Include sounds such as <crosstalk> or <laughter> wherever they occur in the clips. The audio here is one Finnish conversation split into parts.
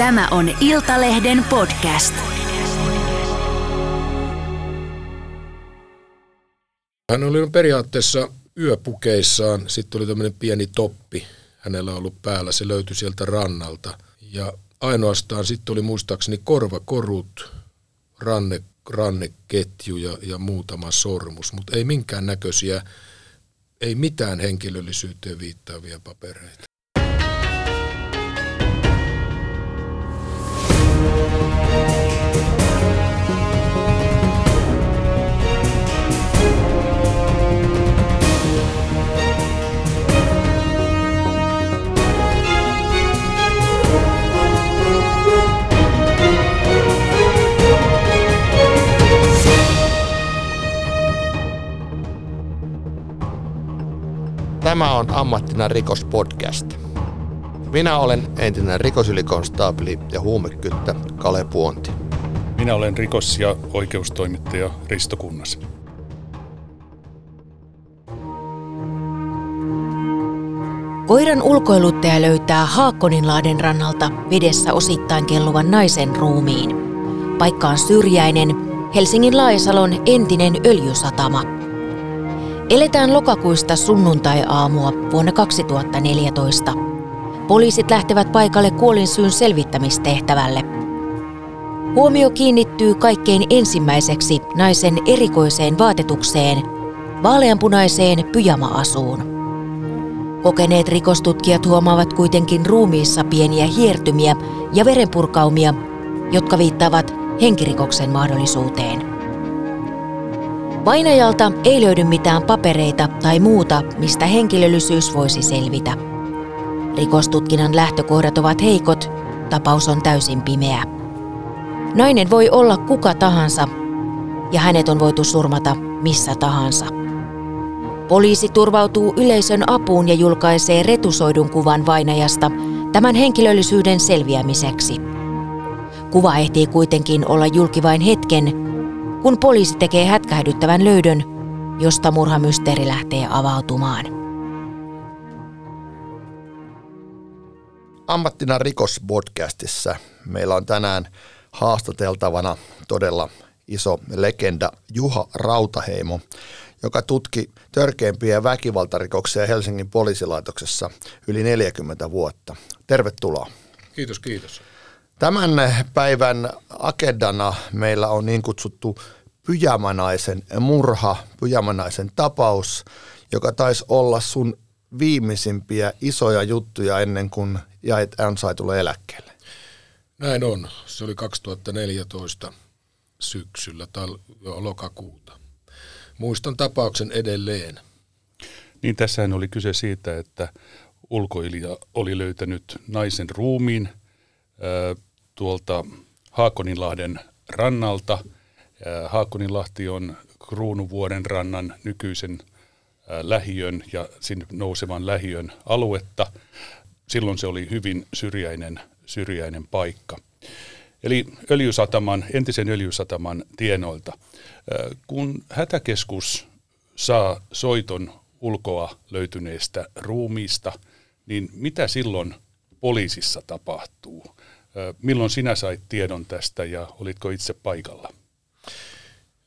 Tämä on Iltalehden podcast. Hän oli periaatteessa yöpukeissaan, sitten oli tämmöinen pieni toppi hänellä ollut päällä, se löytyi sieltä rannalta. Ja ainoastaan sitten oli muistaakseni korvakorut, ranne, ranneketju ja, ja muutama sormus, mutta ei minkään näköisiä, ei mitään henkilöllisyyteen viittaavia papereita. Tämä on Ammattina rikospodcast. Minä olen entinen rikosylikonstaapeli ja huumekyttä Kale Puonti. Minä olen rikos- ja oikeustoimittaja Risto Kunnas. Koiran ulkoiluttaja löytää Haakkoninlaaden rannalta vedessä osittain kelluvan naisen ruumiin. Paikka on syrjäinen, Helsingin Laajasalon entinen öljysatama – Eletään lokakuista sunnuntai-aamua vuonna 2014. Poliisit lähtevät paikalle kuolinsyyn selvittämistehtävälle. Huomio kiinnittyy kaikkein ensimmäiseksi naisen erikoiseen vaatetukseen, vaaleanpunaiseen pyjama-asuun. Kokeneet rikostutkijat huomaavat kuitenkin ruumiissa pieniä hiertymiä ja verenpurkaumia, jotka viittaavat henkirikoksen mahdollisuuteen. Vainajalta ei löydy mitään papereita tai muuta, mistä henkilöllisyys voisi selvitä. Rikostutkinnan lähtökohdat ovat heikot, tapaus on täysin pimeä. Nainen voi olla kuka tahansa ja hänet on voitu surmata missä tahansa. Poliisi turvautuu yleisön apuun ja julkaisee retusoidun kuvan vainajasta tämän henkilöllisyyden selviämiseksi. Kuva ehtii kuitenkin olla julki vain hetken, kun poliisi tekee hätkähdyttävän löydön, josta murhamysteeri lähtee avautumaan. Ammattina rikospodcastissa meillä on tänään haastateltavana todella iso legenda Juha Rautaheimo, joka tutki törkeimpiä väkivaltarikoksia Helsingin poliisilaitoksessa yli 40 vuotta. Tervetuloa. Kiitos, kiitos. Tämän päivän agendana meillä on niin kutsuttu pyjamanaisen murha, pyjamanaisen tapaus, joka taisi olla sun viimeisimpiä isoja juttuja ennen kuin jäit ansaitulle eläkkeelle. Näin on. Se oli 2014 syksyllä tai jo lokakuuta. Muistan tapauksen edelleen. Niin tässähän oli kyse siitä, että ulkoilija oli löytänyt naisen ruumiin tuolta Haakoninlahden rannalta. Haakoninlahti on Kruunuvuoden rannan nykyisen lähiön ja sinne nousevan lähiön aluetta. Silloin se oli hyvin syrjäinen, syrjäinen paikka. Eli öljysataman, entisen öljysataman tienoilta. Kun hätäkeskus saa soiton ulkoa löytyneestä ruumiista, niin mitä silloin poliisissa tapahtuu? Milloin sinä sait tiedon tästä ja olitko itse paikalla?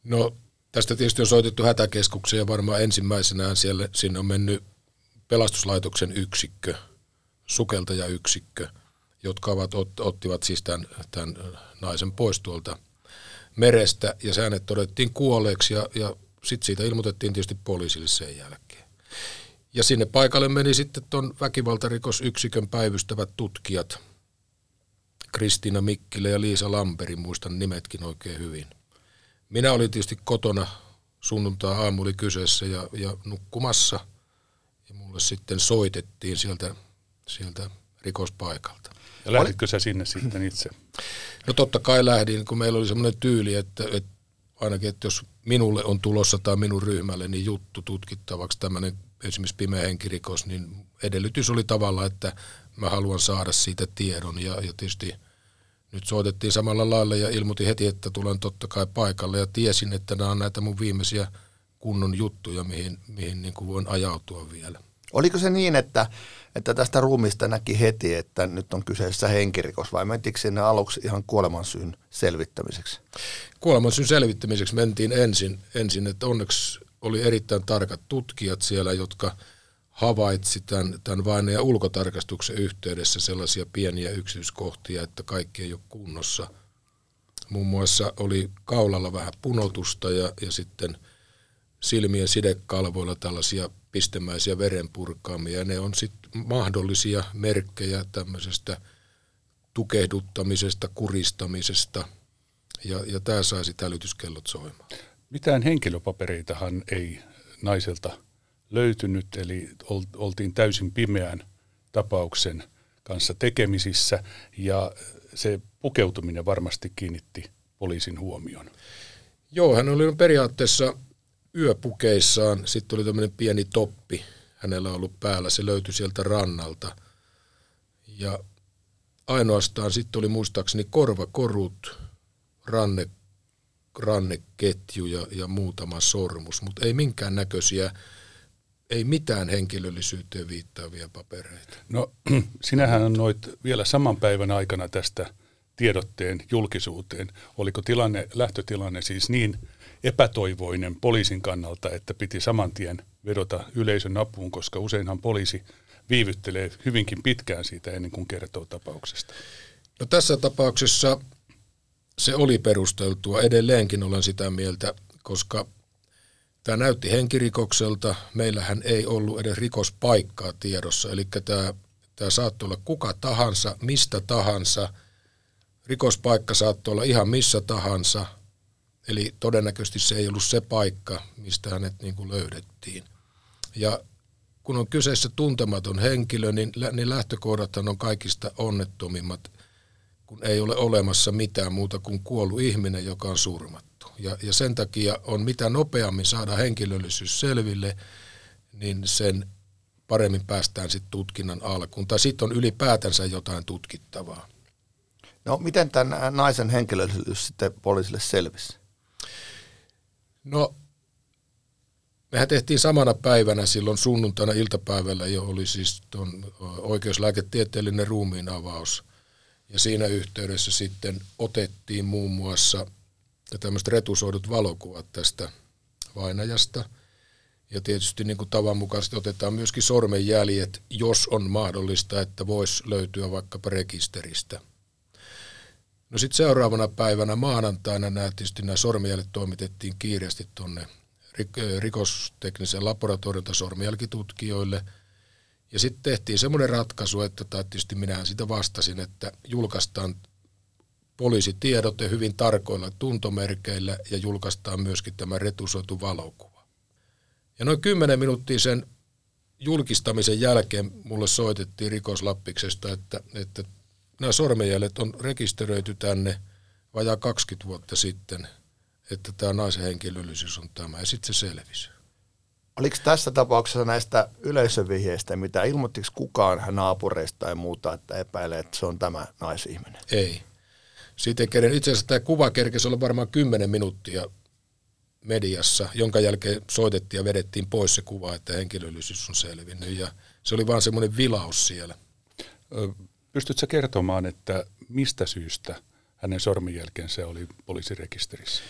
No tästä tietysti on soitettu hätäkeskukseen ja varmaan ensimmäisenään siellä, sinne on mennyt pelastuslaitoksen yksikkö, sukeltajayksikkö, jotka ovat, ot, ottivat siis tämän, tämän naisen pois tuolta merestä ja säännöt todettiin kuolleeksi ja, ja sitten siitä ilmoitettiin tietysti poliisille sen jälkeen. Ja sinne paikalle meni sitten tuon väkivaltarikosyksikön päivystävät tutkijat – Kristiina Mikkilä ja Liisa Lamperi, muistan nimetkin oikein hyvin. Minä olin tietysti kotona, sunnuntaa aamu oli kyseessä ja, ja nukkumassa. Ja mulle sitten soitettiin sieltä, sieltä rikospaikalta. Ja lähditkö sä sinne sitten itse? No totta kai lähdin, kun meillä oli semmoinen tyyli, että, että ainakin, että jos minulle on tulossa tai minun ryhmälle niin juttu tutkittavaksi tämmöinen esimerkiksi pimeä henkirikos, niin edellytys oli tavalla, että mä haluan saada siitä tiedon ja, ja tietysti nyt soitettiin samalla lailla ja ilmoitin heti, että tulen totta kai paikalle ja tiesin, että nämä on näitä mun viimeisiä kunnon juttuja, mihin, mihin niin kuin voin ajautua vielä. Oliko se niin, että, että tästä ruumista näki heti, että nyt on kyseessä henkirikos vai mentikö sinne aluksi ihan kuolemansyyn selvittämiseksi? Kuolemansyyn selvittämiseksi mentiin ensin, ensin, että onneksi oli erittäin tarkat tutkijat siellä, jotka havaitsi tämän, tämän ja ulkotarkastuksen yhteydessä sellaisia pieniä yksityiskohtia, että kaikki ei ole kunnossa. Muun muassa oli kaulalla vähän punotusta ja, ja sitten silmien sidekalvoilla tällaisia pistemäisiä verenpurkaamia. Ne on sitten mahdollisia merkkejä tämmöisestä tukehduttamisesta, kuristamisesta, ja, ja tämä sai sitten älytyskellot soimaan. Mitään henkilöpapereitahan ei naiselta löytynyt, eli oltiin täysin pimeän tapauksen kanssa tekemisissä, ja se pukeutuminen varmasti kiinnitti poliisin huomion. Joo, hän oli periaatteessa yöpukeissaan, sitten oli tämmöinen pieni toppi hänellä ollut päällä, se löytyi sieltä rannalta. Ja ainoastaan sitten oli muistaakseni korvakorut, ranne, ranneketju ja, ja muutama sormus, mutta ei minkään näköisiä, ei mitään henkilöllisyyteen viittaavia papereita. No <clears throat> sinähän annoit vielä saman päivän aikana tästä tiedotteen julkisuuteen. Oliko tilanne, lähtötilanne siis niin epätoivoinen poliisin kannalta, että piti saman tien vedota yleisön apuun, koska useinhan poliisi viivyttelee hyvinkin pitkään siitä ennen kuin kertoo tapauksesta. No tässä tapauksessa se oli perusteltua. Edelleenkin olen sitä mieltä, koska tämä näytti henkirikokselta. Meillähän ei ollut edes rikospaikkaa tiedossa, eli tämä, tämä saattoi olla kuka tahansa, mistä tahansa. Rikospaikka saattoi olla ihan missä tahansa, eli todennäköisesti se ei ollut se paikka, mistä hänet niin kuin löydettiin. Ja kun on kyseessä tuntematon henkilö, niin, niin lähtökohdathan on kaikista onnettomimmat – kun ei ole olemassa mitään muuta kuin kuollut ihminen, joka on surmattu. Ja, ja sen takia on mitä nopeammin saada henkilöllisyys selville, niin sen paremmin päästään sitten tutkinnan alkuun. Tai sitten on ylipäätänsä jotain tutkittavaa. No miten tämän naisen henkilöllisyys sitten poliisille selvisi? No mehän tehtiin samana päivänä silloin sunnuntaina iltapäivällä jo oli siis tuon oikeuslääketieteellinen ruumiin avaus – ja siinä yhteydessä sitten otettiin muun muassa tämmöiset retusoidut valokuvat tästä vainajasta. Ja tietysti niin kuin tavan mukaisesti otetaan myöskin sormenjäljet, jos on mahdollista, että voisi löytyä vaikkapa rekisteristä. No sitten seuraavana päivänä maanantaina nämä, tietysti nämä sormenjäljet toimitettiin kiireesti tuonne rikosteknisen laboratorion sormenjälkitutkijoille – ja sitten tehtiin semmoinen ratkaisu, että tai tietysti minähän sitä vastasin, että julkaistaan poliisitiedote hyvin tarkoilla tuntomerkeillä ja julkaistaan myöskin tämä retusoitu valokuva. Ja noin kymmenen minuuttia sen julkistamisen jälkeen mulle soitettiin rikoslappiksesta, että, että nämä sormenjäljet on rekisteröity tänne vajaa 20 vuotta sitten, että tämä naisen henkilöllisyys on tämä, ja sitten se selvisi. Oliko tässä tapauksessa näistä yleisövihjeistä, mitä ilmoittiko kukaan naapureista tai muuta, että epäilee, että se on tämä naisihminen? Ei. Sitten keren, itse asiassa tämä kuva kerkesi olla varmaan 10 minuuttia mediassa, jonka jälkeen soitettiin ja vedettiin pois se kuva, että henkilöllisyys on selvinnyt. Ja se oli vaan semmoinen vilaus siellä. Pystytkö kertomaan, että mistä syystä hänen sormenjälkensä oli poliisirekisterissä?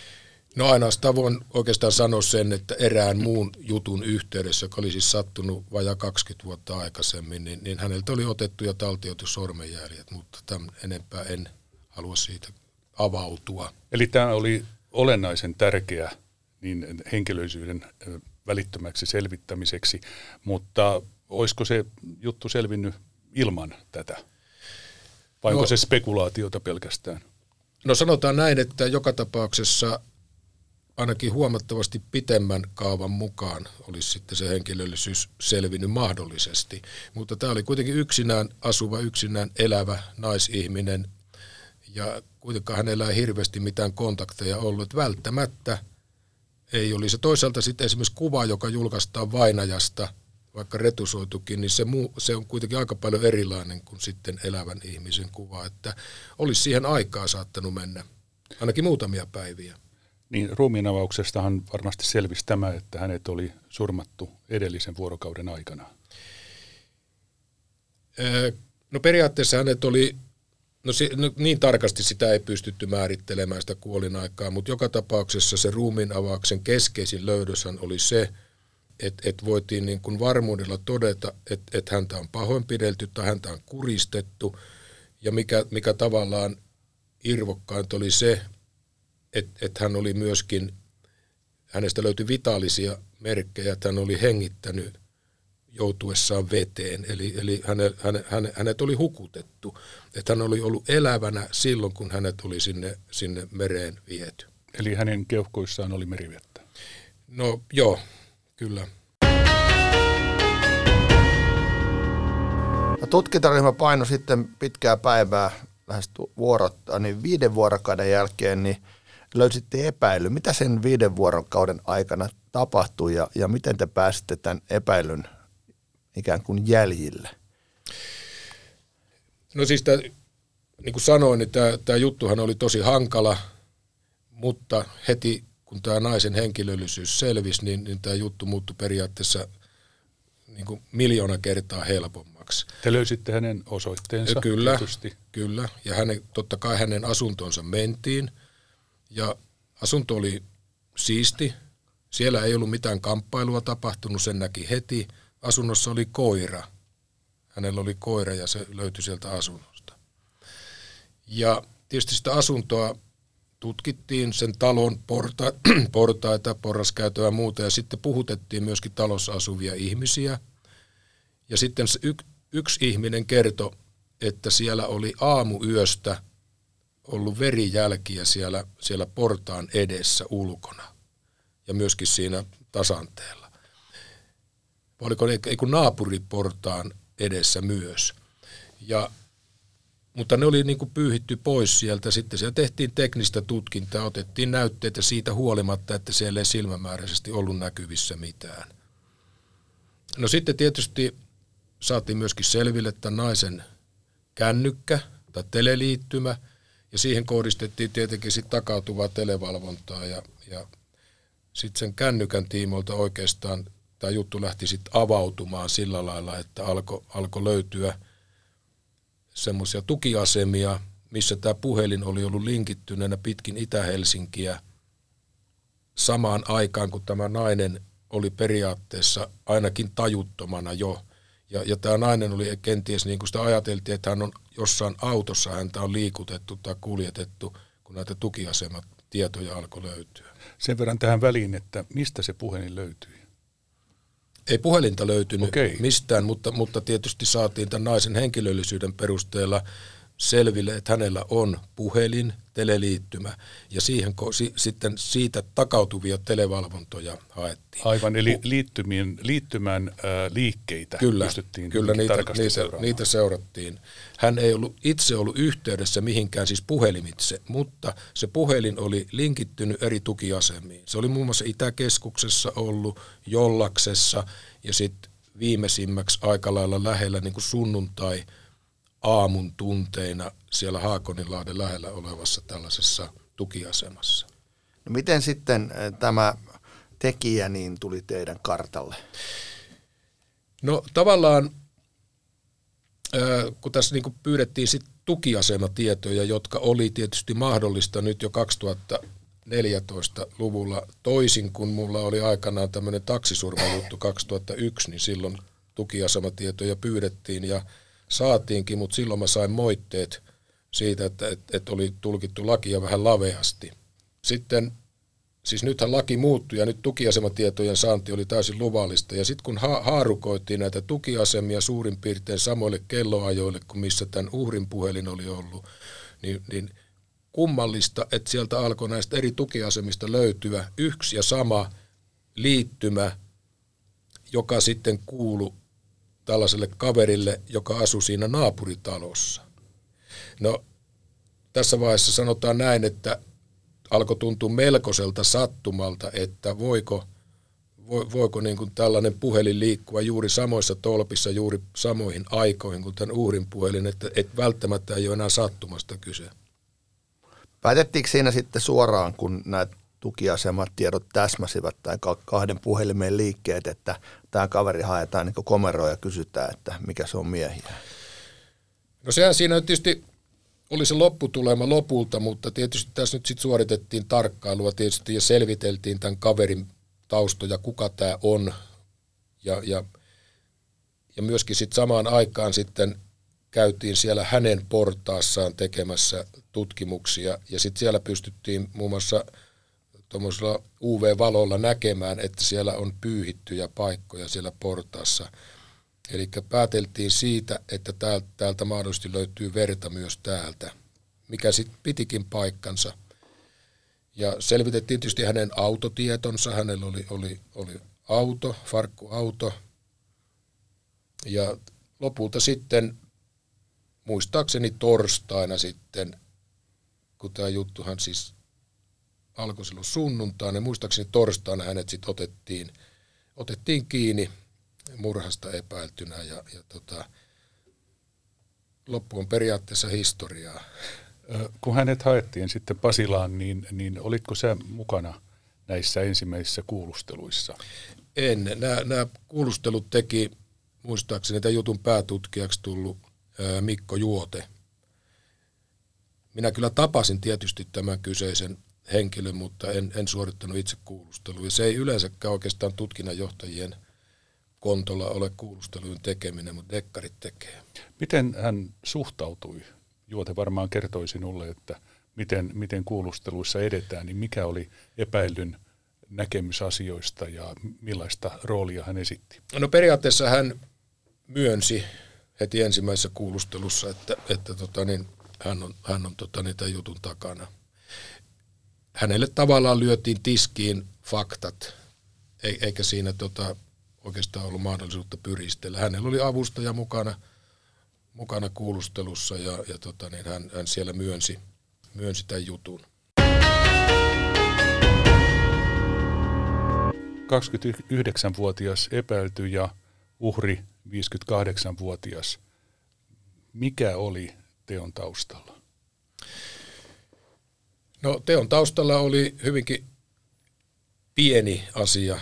No ainoastaan voin oikeastaan sanoa sen, että erään muun jutun yhteydessä, joka oli siis sattunut vajaa 20 vuotta aikaisemmin, niin, niin häneltä oli otettu ja taltioitu sormenjäljet, mutta tämän enempää en halua siitä avautua. Eli tämä oli olennaisen tärkeä niin henkilöisyyden välittömäksi selvittämiseksi, mutta olisiko se juttu selvinnyt ilman tätä? Vai no, onko se spekulaatiota pelkästään? No sanotaan näin, että joka tapauksessa ainakin huomattavasti pitemmän kaavan mukaan olisi sitten se henkilöllisyys selvinnyt mahdollisesti. Mutta tämä oli kuitenkin yksinään asuva, yksinään elävä naisihminen ja kuitenkaan hänellä ei hirveästi mitään kontakteja ollut. Välttämättä ei olisi. Toisaalta sitten esimerkiksi kuva, joka julkaistaan vainajasta, vaikka retusoitukin, niin se, muu, se on kuitenkin aika paljon erilainen kuin sitten elävän ihmisen kuva. Että olisi siihen aikaa saattanut mennä, ainakin muutamia päiviä. Niin ruumiinavauksestahan varmasti selvisi tämä, että hänet oli surmattu edellisen vuorokauden aikana. No periaatteessa hänet oli, no, no niin tarkasti sitä ei pystytty määrittelemään sitä kuolinaikaa, mutta joka tapauksessa se ruumiin avauksen keskeisin löydöshän oli se, että et voitiin niin kuin varmuudella todeta, että et häntä on pahoinpidelty tai häntä on kuristettu. Ja mikä, mikä tavallaan irvokkainta oli se, että et hän oli myöskin, hänestä löytyi vitaalisia merkkejä, että hän oli hengittänyt joutuessaan veteen. Eli, eli häne, häne, häne, hänet oli hukutettu. Että hän oli ollut elävänä silloin, kun hänet oli sinne, sinne mereen viety. Eli hänen keuhkoissaan oli merivettä? No joo, Kyllä. No, tutkintaryhmä paino sitten pitkää päivää, lähes vuorotta, niin viiden vuorokauden jälkeen niin löysitte epäily. Mitä sen viiden vuorokauden aikana tapahtui ja, ja miten te pääsitte tämän epäilyn ikään kuin jäljille? No siis tämä, niin kuin sanoin, niin tämä, tämä juttuhan oli tosi hankala, mutta heti kun tämä naisen henkilöllisyys selvisi, niin, niin tämä juttu muuttui periaatteessa niin kuin miljoona kertaa helpommaksi. Te löysitte hänen osoitteensa Kyllä, tietysti. kyllä. Ja hänen, totta kai hänen asuntonsa mentiin. Ja asunto oli siisti. Siellä ei ollut mitään kamppailua tapahtunut, sen näki heti. Asunnossa oli koira. Hänellä oli koira ja se löytyi sieltä asunnosta. Ja tietysti sitä asuntoa tutkittiin sen talon porta, <clears throat> portaita, porraskäytöä ja muuta, ja sitten puhutettiin myöskin talossa asuvia ihmisiä. Ja sitten y, yksi ihminen kertoi, että siellä oli aamuyöstä ollut verijälkiä siellä, siellä portaan edessä ulkona ja myöskin siinä tasanteella. Oliko kun naapuriportaan edessä myös. Ja mutta ne oli niin kuin pyyhitty pois sieltä. Sitten siellä tehtiin teknistä tutkintaa, otettiin näytteitä siitä huolimatta, että siellä ei silmämääräisesti ollut näkyvissä mitään. No sitten tietysti saatiin myöskin selville, että naisen kännykkä tai teleliittymä, ja siihen kohdistettiin tietenkin sitten takautuvaa televalvontaa, ja, ja sitten sen kännykän tiimoilta oikeastaan tämä juttu lähti sitten avautumaan sillä lailla, että alkoi alko löytyä – semmoisia tukiasemia, missä tämä puhelin oli ollut linkittyneenä pitkin Itä-Helsinkiä samaan aikaan, kun tämä nainen oli periaatteessa ainakin tajuttomana jo. Ja, ja tämä nainen oli kenties niin kuin sitä ajateltiin, että hän on jossain autossa, häntä on liikutettu tai kuljetettu, kun näitä tukiasemat tietoja alkoi löytyä. Sen verran tähän väliin, että mistä se puhelin löytyi? Ei puhelinta löytynyt okay. mistään, mutta, mutta tietysti saatiin tämän naisen henkilöllisyyden perusteella selville, että hänellä on puhelin, teleliittymä ja siihen si, sitten siitä takautuvia televalvontoja haettiin. Aivan, eli liittymien, liittymän äh, liikkeitä kyllä, pystyttiin kyllä niitä, niitä, niitä seurattiin. Hän ei ollut itse ollut yhteydessä mihinkään siis puhelimitse, mutta se puhelin oli linkittynyt eri tukiasemiin. Se oli muun muassa Itäkeskuksessa ollut, Jollaksessa ja sitten viimeisimmäksi aika lailla lähellä niin kuin sunnuntai – aamun tunteina siellä Haakoninlahden lähellä olevassa tällaisessa tukiasemassa. No miten sitten eh, tämä tekijä niin tuli teidän kartalle? No tavallaan, kun tässä niin pyydettiin sit tukiasematietoja, jotka oli tietysti mahdollista nyt jo 2014-luvulla toisin kuin mulla oli aikanaan tämmöinen taksisurmajuttu 2001, niin silloin tukiasematietoja pyydettiin ja – saatiinkin, mutta silloin mä sain moitteet siitä, että, että, että oli tulkittu lakia vähän laveasti. Sitten, siis nythän laki muuttui ja nyt tukiasematietojen saanti oli täysin luvallista. Ja sitten kun ha- haarukoitiin näitä tukiasemia suurin piirtein samoille kelloajoille kuin missä tämän uhrin puhelin oli ollut, niin, niin kummallista, että sieltä alkoi näistä eri tukiasemista löytyä yksi ja sama liittymä, joka sitten kuulu tällaiselle kaverille, joka asui siinä naapuritalossa. No, tässä vaiheessa sanotaan näin, että alkoi tuntua melkoiselta sattumalta, että voiko, voiko niin kuin tällainen puhelin liikkua juuri samoissa tolpissa juuri samoihin aikoihin kuin tämän uhrin puhelin, että, että välttämättä ei ole enää sattumasta kyse. Päätettiinkö siinä sitten suoraan, kun näitä tukiasemat tiedot täsmäsivät tai kahden puhelimen liikkeet, että tämä kaveri haetaan niin komeroa ja kysytään, että mikä se on miehiä? No sehän siinä tietysti oli se lopputulema lopulta, mutta tietysti tässä nyt sitten suoritettiin tarkkailua tietysti ja selviteltiin tämän kaverin taustoja, kuka tämä on. Ja, ja, ja myöskin sitten samaan aikaan sitten käytiin siellä hänen portaassaan tekemässä tutkimuksia ja sitten siellä pystyttiin muun muassa tuommoisella UV-valolla näkemään, että siellä on pyyhittyjä paikkoja siellä portaassa. Eli pääteltiin siitä, että täältä, täältä mahdollisesti löytyy verta myös täältä, mikä sitten pitikin paikkansa. Ja selvitettiin tietysti hänen autotietonsa. Hänellä oli, oli, oli auto, farkkuauto. Ja lopulta sitten, muistaakseni torstaina sitten, kun tämä juttuhan siis alkoi silloin sunnuntaina, niin muistaakseni torstaina hänet sitten otettiin, otettiin kiinni murhasta epäiltynä ja, ja tota, loppu on periaatteessa historiaa. Kun hänet haettiin sitten Pasilaan, niin, niin olitko sä mukana näissä ensimmäisissä kuulusteluissa? En. Nämä, nämä kuulustelut teki muistaakseni tämän jutun päätutkijaksi tullut Mikko Juote. Minä kyllä tapasin tietysti tämän kyseisen henkilön, mutta en, en suorittanut itse kuulustelua. Ja se ei yleensäkään oikeastaan tutkinnanjohtajien kontolla ole kuulustelujen tekeminen, mutta dekkarit tekee. Miten hän suhtautui? Juote varmaan kertoi sinulle, että miten, miten kuulusteluissa edetään, niin mikä oli epäilyn näkemys asioista ja millaista roolia hän esitti? No periaatteessa hän myönsi heti ensimmäisessä kuulustelussa, että, että tota niin, hän on, hän on tota niin, tämän jutun takana. Hänelle tavallaan lyötiin tiskiin faktat, eikä siinä tota, oikeastaan ollut mahdollisuutta pyristellä. Hänellä oli avustaja mukana, mukana kuulustelussa ja, ja tota, niin hän, hän siellä myönsi, myönsi tämän jutun. 29-vuotias epäilty ja uhri 58-vuotias. Mikä oli teon taustalla? No teon taustalla oli hyvinkin pieni asia,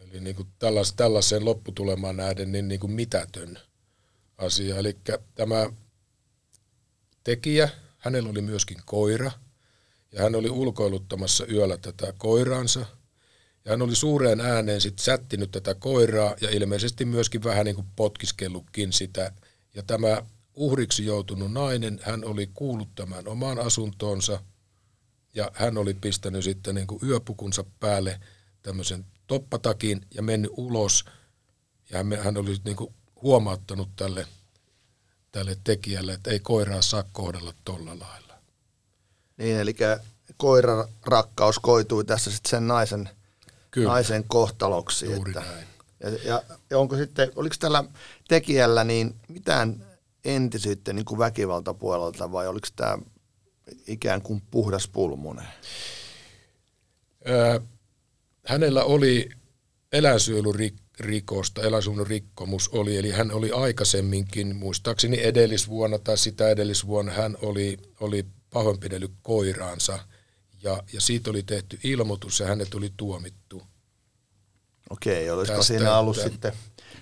eli niin kuin tällais, tällaiseen lopputulemaan nähden niin, niin kuin mitätön asia. Eli tämä tekijä, hänellä oli myöskin koira, ja hän oli ulkoiluttamassa yöllä tätä koiraansa, ja hän oli suureen ääneen sitten sättinyt tätä koiraa, ja ilmeisesti myöskin vähän niin kuin potkiskellutkin sitä, ja tämä uhriksi joutunut nainen, hän oli kuullut tämän omaan asuntoonsa, ja hän oli pistänyt sitten niin kuin yöpukunsa päälle tämmöisen toppatakin ja mennyt ulos. Ja hän, hän oli niin kuin huomauttanut tälle, tälle tekijälle, että ei koiraa saa kohdella tolla lailla. Niin, eli koiran rakkaus koitui tässä sitten sen naisen, Kyllä. naisen kohtaloksi. Juuri että, näin. Ja, ja, ja onko sitten, oliko tällä tekijällä niin mitään entisyyttä niin kuin väkivaltapuolelta vai oliko tämä ikään kuin puhdas pulmunen? Öö, hänellä oli eläinsuojelurikosta, eläinsuojelurikkomus oli, eli hän oli aikaisemminkin, muistaakseni edellisvuonna tai sitä edellisvuonna, hän oli, oli pahoinpidellyt koiraansa ja, ja siitä oli tehty ilmoitus ja hänet oli tuomittu. Okei, olisiko tästä, siinä ollut sitten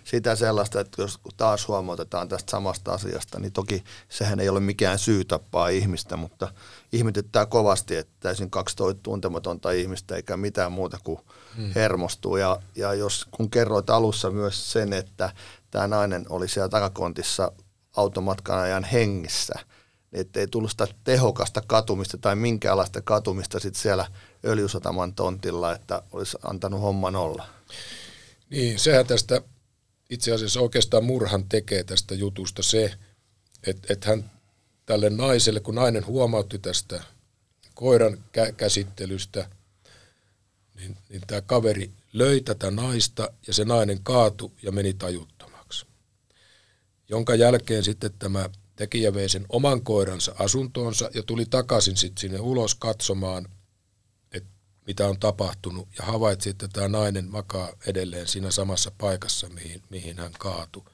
sitä sellaista, että jos taas huomautetaan tästä samasta asiasta, niin toki sehän ei ole mikään syy tappaa ihmistä, mutta ihmetyttää kovasti, että täysin kaksi tuntematonta ihmistä eikä mitään muuta kuin hmm. hermostuu. Ja, ja jos kun kerroit alussa myös sen, että tämä nainen oli siellä takakontissa automatkan ajan hengissä, niin ettei tullut sitä tehokasta katumista tai minkäänlaista katumista sitten siellä öljysataman tontilla, että olisi antanut homman olla. Niin, sehän tästä itse asiassa oikeastaan murhan tekee tästä jutusta se, että, että hän tälle naiselle, kun nainen huomautti tästä koiran kä- käsittelystä, niin, niin tämä kaveri löi tätä naista ja se nainen kaatu ja meni tajuttomaksi. Jonka jälkeen sitten tämä tekijä vei sen oman koiransa asuntoonsa ja tuli takaisin sitten sinne ulos katsomaan, mitä on tapahtunut ja havaitsi, että tämä nainen makaa edelleen siinä samassa paikassa, mihin, mihin hän kaatui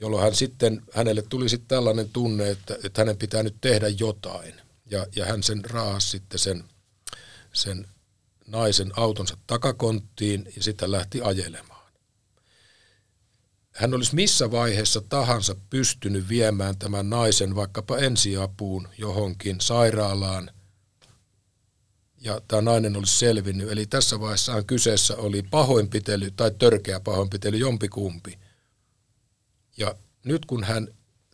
jolloin hän sitten, hänelle tuli sitten tällainen tunne, että, että hänen pitää nyt tehdä jotain. Ja, ja hän sen raahasi sitten sen, sen naisen autonsa takakonttiin ja sitten lähti ajelemaan. hän olisi missä vaiheessa tahansa pystynyt viemään tämän naisen vaikkapa ensiapuun johonkin sairaalaan, ja tämä nainen olisi selvinnyt. Eli tässä vaiheessa kyseessä oli pahoinpitely tai törkeä pahoinpitely, jompikumpi. Ja nyt kun hän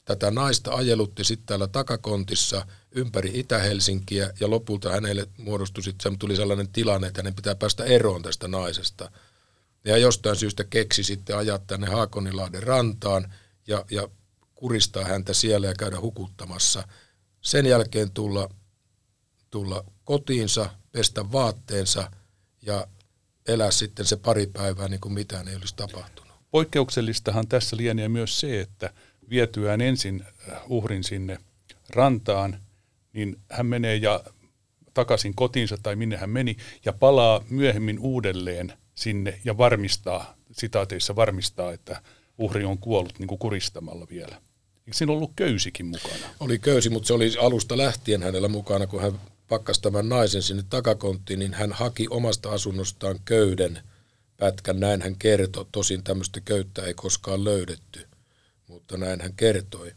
tätä naista ajelutti sitten täällä takakontissa ympäri Itä-Helsinkiä ja lopulta hänelle muodostui sitten, tuli sellainen tilanne, että hänen pitää päästä eroon tästä naisesta. Ja jostain syystä keksi sitten ajaa tänne Haakonilahden rantaan ja, ja kuristaa häntä siellä ja käydä hukuttamassa. Sen jälkeen tulla, tulla kotiinsa, pestä vaatteensa ja elää sitten se pari päivää niin kuin mitään ei olisi tapahtunut. Poikkeuksellistahan tässä lienee myös se, että vietyään ensin äh, uhrin sinne rantaan, niin hän menee ja takaisin kotiinsa tai minne hän meni ja palaa myöhemmin uudelleen sinne ja varmistaa, sitaateissa varmistaa, että uhri on kuollut niin kuin kuristamalla vielä. Eikö siinä ollut köysikin mukana? Oli köysi, mutta se oli alusta lähtien hänellä mukana, kun hän pakkasi tämän naisen sinne takakonttiin, niin hän haki omasta asunnostaan köyden pätkän, näin hän kertoi. Tosin tämmöistä köyttä ei koskaan löydetty, mutta näin hän kertoi.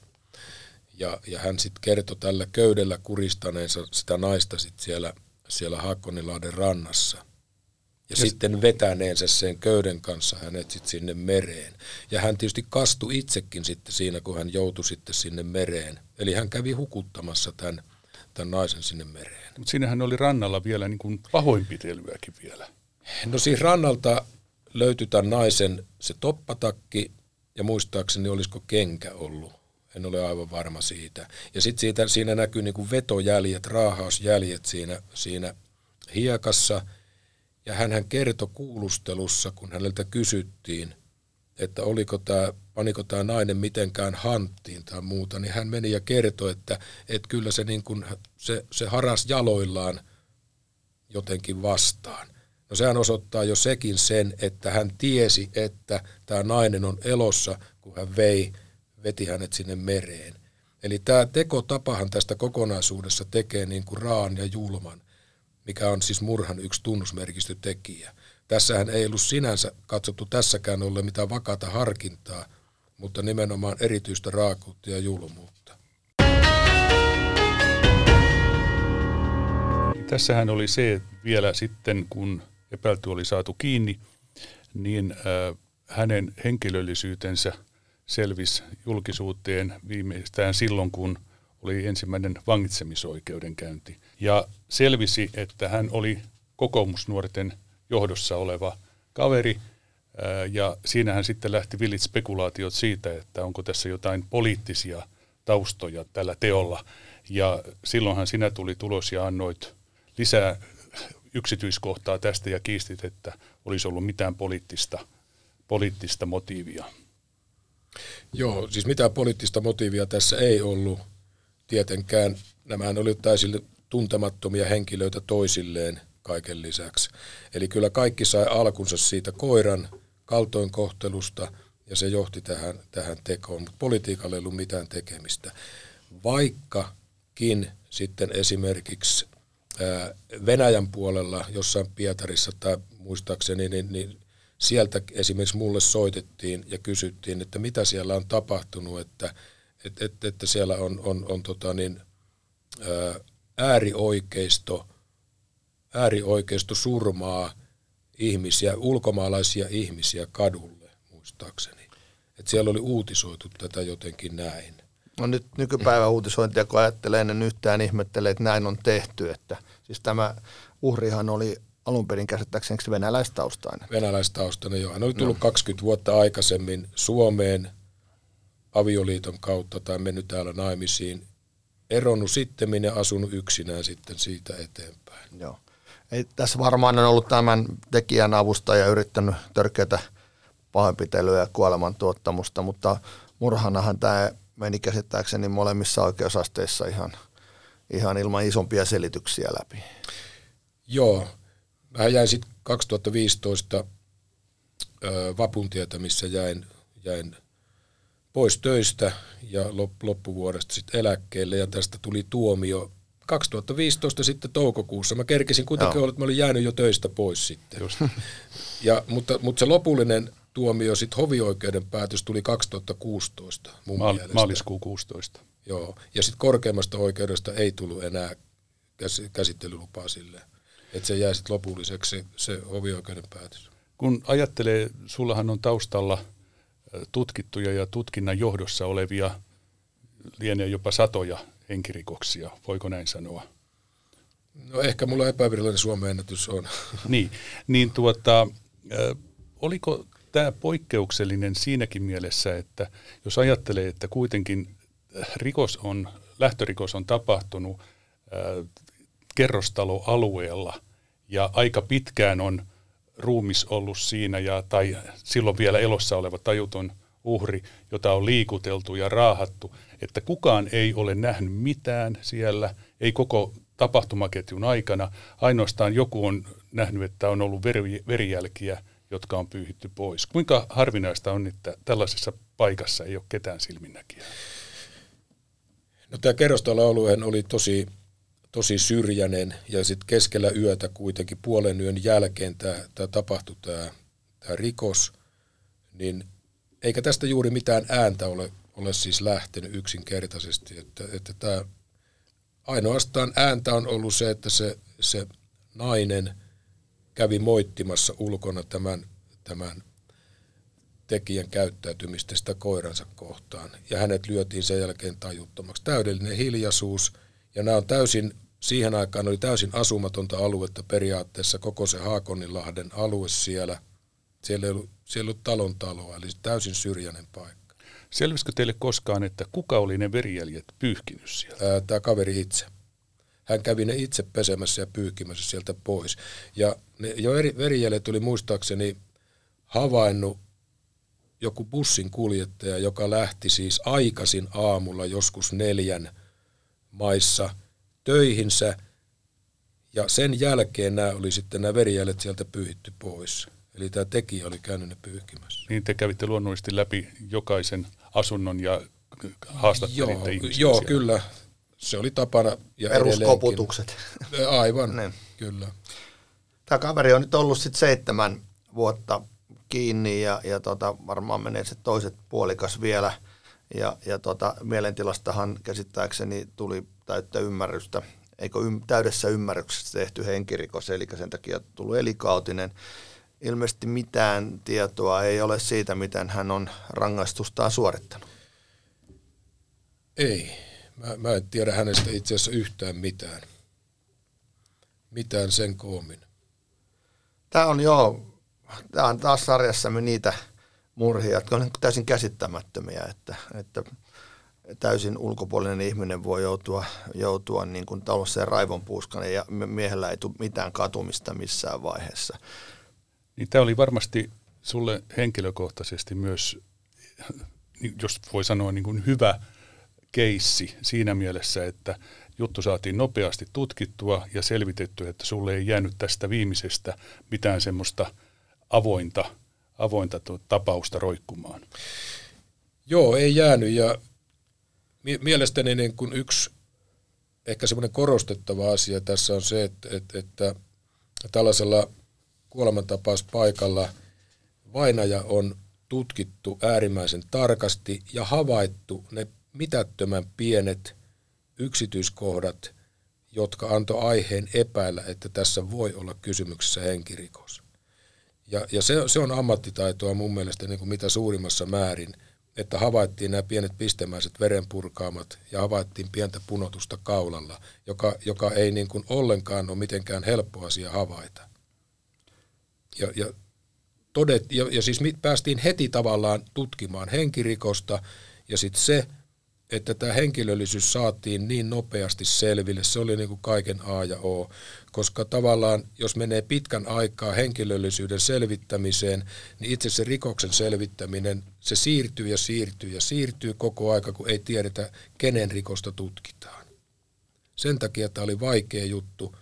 Ja, ja hän sitten kertoi tällä köydellä kuristaneensa sitä naista sit siellä, siellä Haakkonilahden rannassa. Ja, ja sitten vetäneensä sen köyden kanssa hänet sitten sinne mereen. Ja hän tietysti kastui itsekin sitten siinä, kun hän joutui sitten sinne mereen. Eli hän kävi hukuttamassa tämän, tämän naisen sinne mereen. Mutta siinähän oli rannalla vielä niin kuin pahoinpitelyäkin vielä. No siis rannalta löytyi tämän naisen se toppatakki ja muistaakseni olisiko kenkä ollut. En ole aivan varma siitä. Ja sitten siinä näkyy niin kuin vetojäljet, raahausjäljet siinä, siinä hiekassa. Ja hän kertoi kuulustelussa, kun häneltä kysyttiin, että oliko tämä, paniko tämä nainen mitenkään hanttiin tai muuta, niin hän meni ja kertoi, että, että kyllä se, niin kuin, se, se haras jaloillaan jotenkin vastaan. No sehän osoittaa jo sekin sen, että hän tiesi, että tämä nainen on elossa, kun hän vei, veti hänet sinne mereen. Eli tämä tekotapahan tästä kokonaisuudessa tekee niin kuin raan ja julman, mikä on siis murhan yksi tunnusmerkistötekijä. Tässähän ei ollut sinänsä katsottu tässäkään ole mitään vakata harkintaa, mutta nimenomaan erityistä raakuutta ja julmuutta. Tässähän oli se vielä sitten, kun epäilty oli saatu kiinni, niin äh, hänen henkilöllisyytensä selvisi julkisuuteen viimeistään silloin, kun oli ensimmäinen vangitsemisoikeudenkäynti. Ja selvisi, että hän oli kokoomusnuorten johdossa oleva kaveri, ja siinähän sitten lähti villit spekulaatiot siitä, että onko tässä jotain poliittisia taustoja tällä teolla. Ja silloinhan sinä tuli tulos ja annoit lisää yksityiskohtaa tästä ja kiistit, että olisi ollut mitään poliittista, poliittista motiivia. Joo, siis mitään poliittista motiivia tässä ei ollut tietenkään. Nämä olivat täysin tuntemattomia henkilöitä toisilleen kaiken lisäksi. Eli kyllä kaikki sai alkunsa siitä koiran kaltoinkohtelusta ja se johti tähän, tähän tekoon, mutta politiikalle ei ollut mitään tekemistä. Vaikkakin sitten esimerkiksi Venäjän puolella jossain Pietarissa tai muistaakseni, niin, niin sieltä esimerkiksi mulle soitettiin ja kysyttiin, että mitä siellä on tapahtunut, että, että, että, siellä on, on, on tota niin, äärioikeisto, äärioikeisto surmaa ihmisiä, ulkomaalaisia ihmisiä kadulle, muistaakseni. Että siellä oli uutisoitu tätä jotenkin näin. No nyt nykypäivän uutisointia, kun ajattelee, en yhtään ihmettelee, että näin on tehty. Että, siis tämä uhrihan oli alun perin käsittääkseni venäläistaustainen. Venäläistaustainen, joo. Hän oli tullut no. 20 vuotta aikaisemmin Suomeen avioliiton kautta tai mennyt täällä naimisiin. Eronnut sitten ja asunut yksinään sitten siitä eteenpäin. Joo. Ei, tässä varmaan on ollut tämän tekijän avustaja yrittänyt törkeätä pahoinpitelyä ja kuolemantuottamusta, mutta murhanahan tämä meni käsittääkseni molemmissa oikeusasteissa ihan, ihan ilman isompia selityksiä läpi. Joo. Mä jäin sitten 2015 ö, vapun missä jäin, jäin pois töistä ja loppuvuodesta sitten eläkkeelle ja tästä tuli tuomio 2015 sitten toukokuussa. Mä kerkesin kuitenkin olla, että mä olin jäänyt jo töistä pois sitten. Just. Ja, mutta, mutta se lopullinen tuomio, sitten hovioikeuden päätös tuli 2016 mun Maal- mielestä. maaliskuu 16. Joo, ja sitten korkeimmasta oikeudesta ei tullut enää käs- käsittelylupaa sille. Että se jäi sitten lopulliseksi se, se hovioikeuden päätös. Kun ajattelee, sullahan on taustalla tutkittuja ja tutkinnan johdossa olevia, lienee jopa satoja henkirikoksia, voiko näin sanoa? No ehkä mulla epävirallinen Suomen ennätys on. <laughs> niin, niin tuota, oliko tämä poikkeuksellinen siinäkin mielessä, että jos ajattelee, että kuitenkin rikos on, lähtörikos on tapahtunut kerrostaloalueella ja aika pitkään on ruumis ollut siinä ja, tai silloin vielä elossa oleva tajuton uhri, jota on liikuteltu ja raahattu, että kukaan ei ole nähnyt mitään siellä, ei koko tapahtumaketjun aikana. Ainoastaan joku on nähnyt, että on ollut veri, verijälkiä, jotka on pyyhitty pois. Kuinka harvinaista on, että tällaisessa paikassa ei ole ketään silminnäkijää? No tämä kerrostaloalueen oli tosi, tosi syrjäinen ja sitten keskellä yötä kuitenkin puolen yön jälkeen tämä, tapahtui tämä rikos, niin eikä tästä juuri mitään ääntä ole, ole siis lähtenyt yksinkertaisesti, että, että tämä ainoastaan ääntä on ollut se, että se, se nainen kävi moittimassa ulkona tämän, tämän tekijän käyttäytymistä sitä koiransa kohtaan. Ja hänet lyötiin sen jälkeen tajuttomaksi. Täydellinen hiljaisuus. Ja nämä on täysin, siihen aikaan oli täysin asumatonta aluetta periaatteessa koko se Haakoninlahden alue siellä. Siellä ei ollut, siellä ei ollut talon taloa, eli täysin syrjäinen paikka. Selvisikö teille koskaan, että kuka oli ne verijäljet pyyhkinyt sieltä? Tämä kaveri itse. Hän kävi ne itse pesemässä ja pyyhkimässä sieltä pois. Ja ne jo eri verijäljet oli muistaakseni havainnut joku bussin kuljettaja, joka lähti siis aikaisin aamulla joskus neljän maissa töihinsä. Ja sen jälkeen nämä oli sitten nämä verijäljet sieltä pyyhitty pois. Eli tämä tekijä oli käynyt ne pyyhkimässä. Niin te kävitte luonnollisesti läpi jokaisen asunnon ja haastattelitte Joo, ihmisiä joo siellä. kyllä. Se oli tapana. Ja Peruskoputukset. edelleenkin. <laughs> Aivan, Niin. kyllä. Tämä kaveri on nyt ollut sitten seitsemän vuotta kiinni ja, ja tota, varmaan menee se toiset puolikas vielä. Ja, ja tota, mielentilastahan käsittääkseni tuli täyttä ymmärrystä, eikö ym, täydessä ymmärryksessä tehty henkirikos, eli sen takia tullut elikautinen. Ilmeisesti mitään tietoa ei ole siitä, miten hän on rangaistustaan suorittanut. Ei. Mä, mä en tiedä hänestä itse asiassa yhtään mitään. Mitään sen koomin. Tämä on joo, tämä on taas sarjassamme niitä murhia, jotka on niin kuin täysin käsittämättömiä, että, että täysin ulkopuolinen ihminen voi joutua, joutua niin kuin tällaiseen raivon puuskana ja miehellä ei tule mitään katumista missään vaiheessa. Niin tämä oli varmasti sulle henkilökohtaisesti myös, niin jos voi sanoa niin kuin hyvä keissi siinä mielessä, että juttu saatiin nopeasti tutkittua ja selvitettyä, että sulle ei jäänyt tästä viimeisestä mitään semmoista avointa, avointa tuo tapausta roikkumaan. Joo, ei jäänyt ja mi- mielestäni niin kuin yksi ehkä semmoinen korostettava asia tässä on se, että, että, että tällaisella kuolemantapauspaikalla vainaja on tutkittu äärimmäisen tarkasti ja havaittu ne mitättömän pienet yksityiskohdat, jotka antoi aiheen epäillä, että tässä voi olla kysymyksessä henkirikos. Ja, ja se, se on ammattitaitoa mun mielestä niin kuin mitä suurimmassa määrin, että havaittiin nämä pienet pistemäiset verenpurkaamat ja havaittiin pientä punotusta kaulalla, joka, joka ei niin kuin ollenkaan ole mitenkään helppo asia havaita. Ja, ja, todet, ja, ja siis päästiin heti tavallaan tutkimaan henkirikosta ja sitten se, että tämä henkilöllisyys saatiin niin nopeasti selville, se oli niin kuin kaiken A ja O, koska tavallaan jos menee pitkän aikaa henkilöllisyyden selvittämiseen, niin itse se rikoksen selvittäminen, se siirtyy ja siirtyy ja siirtyy koko aika, kun ei tiedetä, kenen rikosta tutkitaan. Sen takia tämä oli vaikea juttu,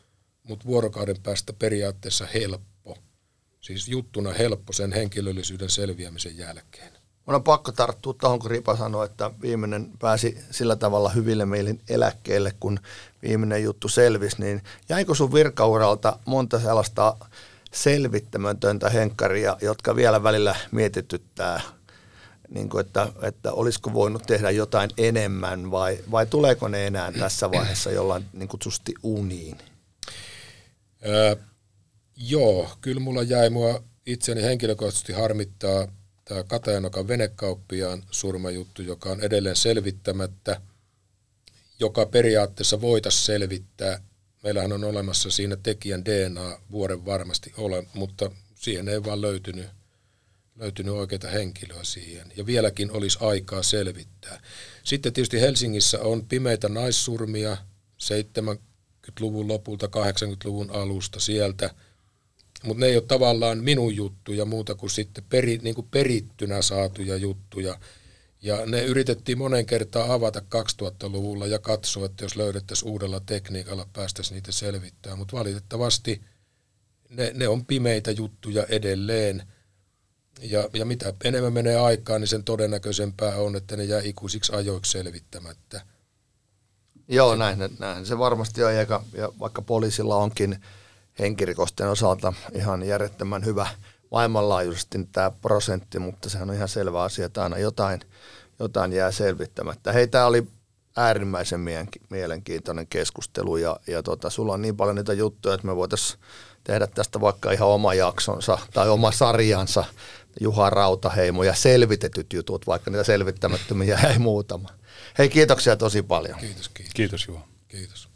mutta vuorokauden päästä periaatteessa helppo. Siis juttuna helppo sen henkilöllisyyden selviämisen jälkeen. Mun on pakko tarttua tuohon, kun Ripa sanoi, että viimeinen pääsi sillä tavalla hyville meilin eläkkeelle, kun viimeinen juttu selvisi, niin jäikö sun virkauralta monta sellaista selvittämätöntä henkkaria, jotka vielä välillä mietityttää, niin kuin että, että olisiko voinut tehdä jotain enemmän vai, vai tuleeko ne enää tässä vaiheessa jollain niin kutsusti uniin? Öö, joo, kyllä mulla jäi mua itseni henkilökohtaisesti harmittaa tämä Katajanokan venekauppiaan surmajuttu, joka on edelleen selvittämättä, joka periaatteessa voitaisiin selvittää. Meillähän on olemassa siinä tekijän DNA vuoden varmasti ole, mutta siihen ei vaan löytynyt, löytynyt oikeita henkilöä siihen. Ja vieläkin olisi aikaa selvittää. Sitten tietysti Helsingissä on pimeitä naissurmia 70-luvun lopulta, 80-luvun alusta sieltä – mutta ne ei ole tavallaan minun juttuja muuta kuin sitten peri, niin kuin perittynä saatuja juttuja. Ja ne yritettiin monen kertaa avata 2000-luvulla ja katsoa, että jos löydettäisiin uudella tekniikalla, päästäisiin niitä selvittämään. Mutta valitettavasti ne, ne on pimeitä juttuja edelleen. Ja, ja mitä enemmän menee aikaa, niin sen todennäköisempää on, että ne jää ikuisiksi ajoiksi selvittämättä. Joo, näin, näin se varmasti on. Ja vaikka poliisilla onkin henkirikosten osalta ihan järjettömän hyvä maailmanlaajuisesti tämä prosentti, mutta sehän on ihan selvä asia, että aina jotain, jotain jää selvittämättä. Hei, tämä oli äärimmäisen mielenkiintoinen keskustelu ja, ja tota, sulla on niin paljon niitä juttuja, että me voitaisiin tehdä tästä vaikka ihan oma jaksonsa tai oma sarjansa, Juha Rautaheimo ja selvitetyt jutut, vaikka niitä selvittämättömiä ei muutama. Hei, kiitoksia tosi paljon. Kiitos, kiitos. Kiitos Juha. Kiitos.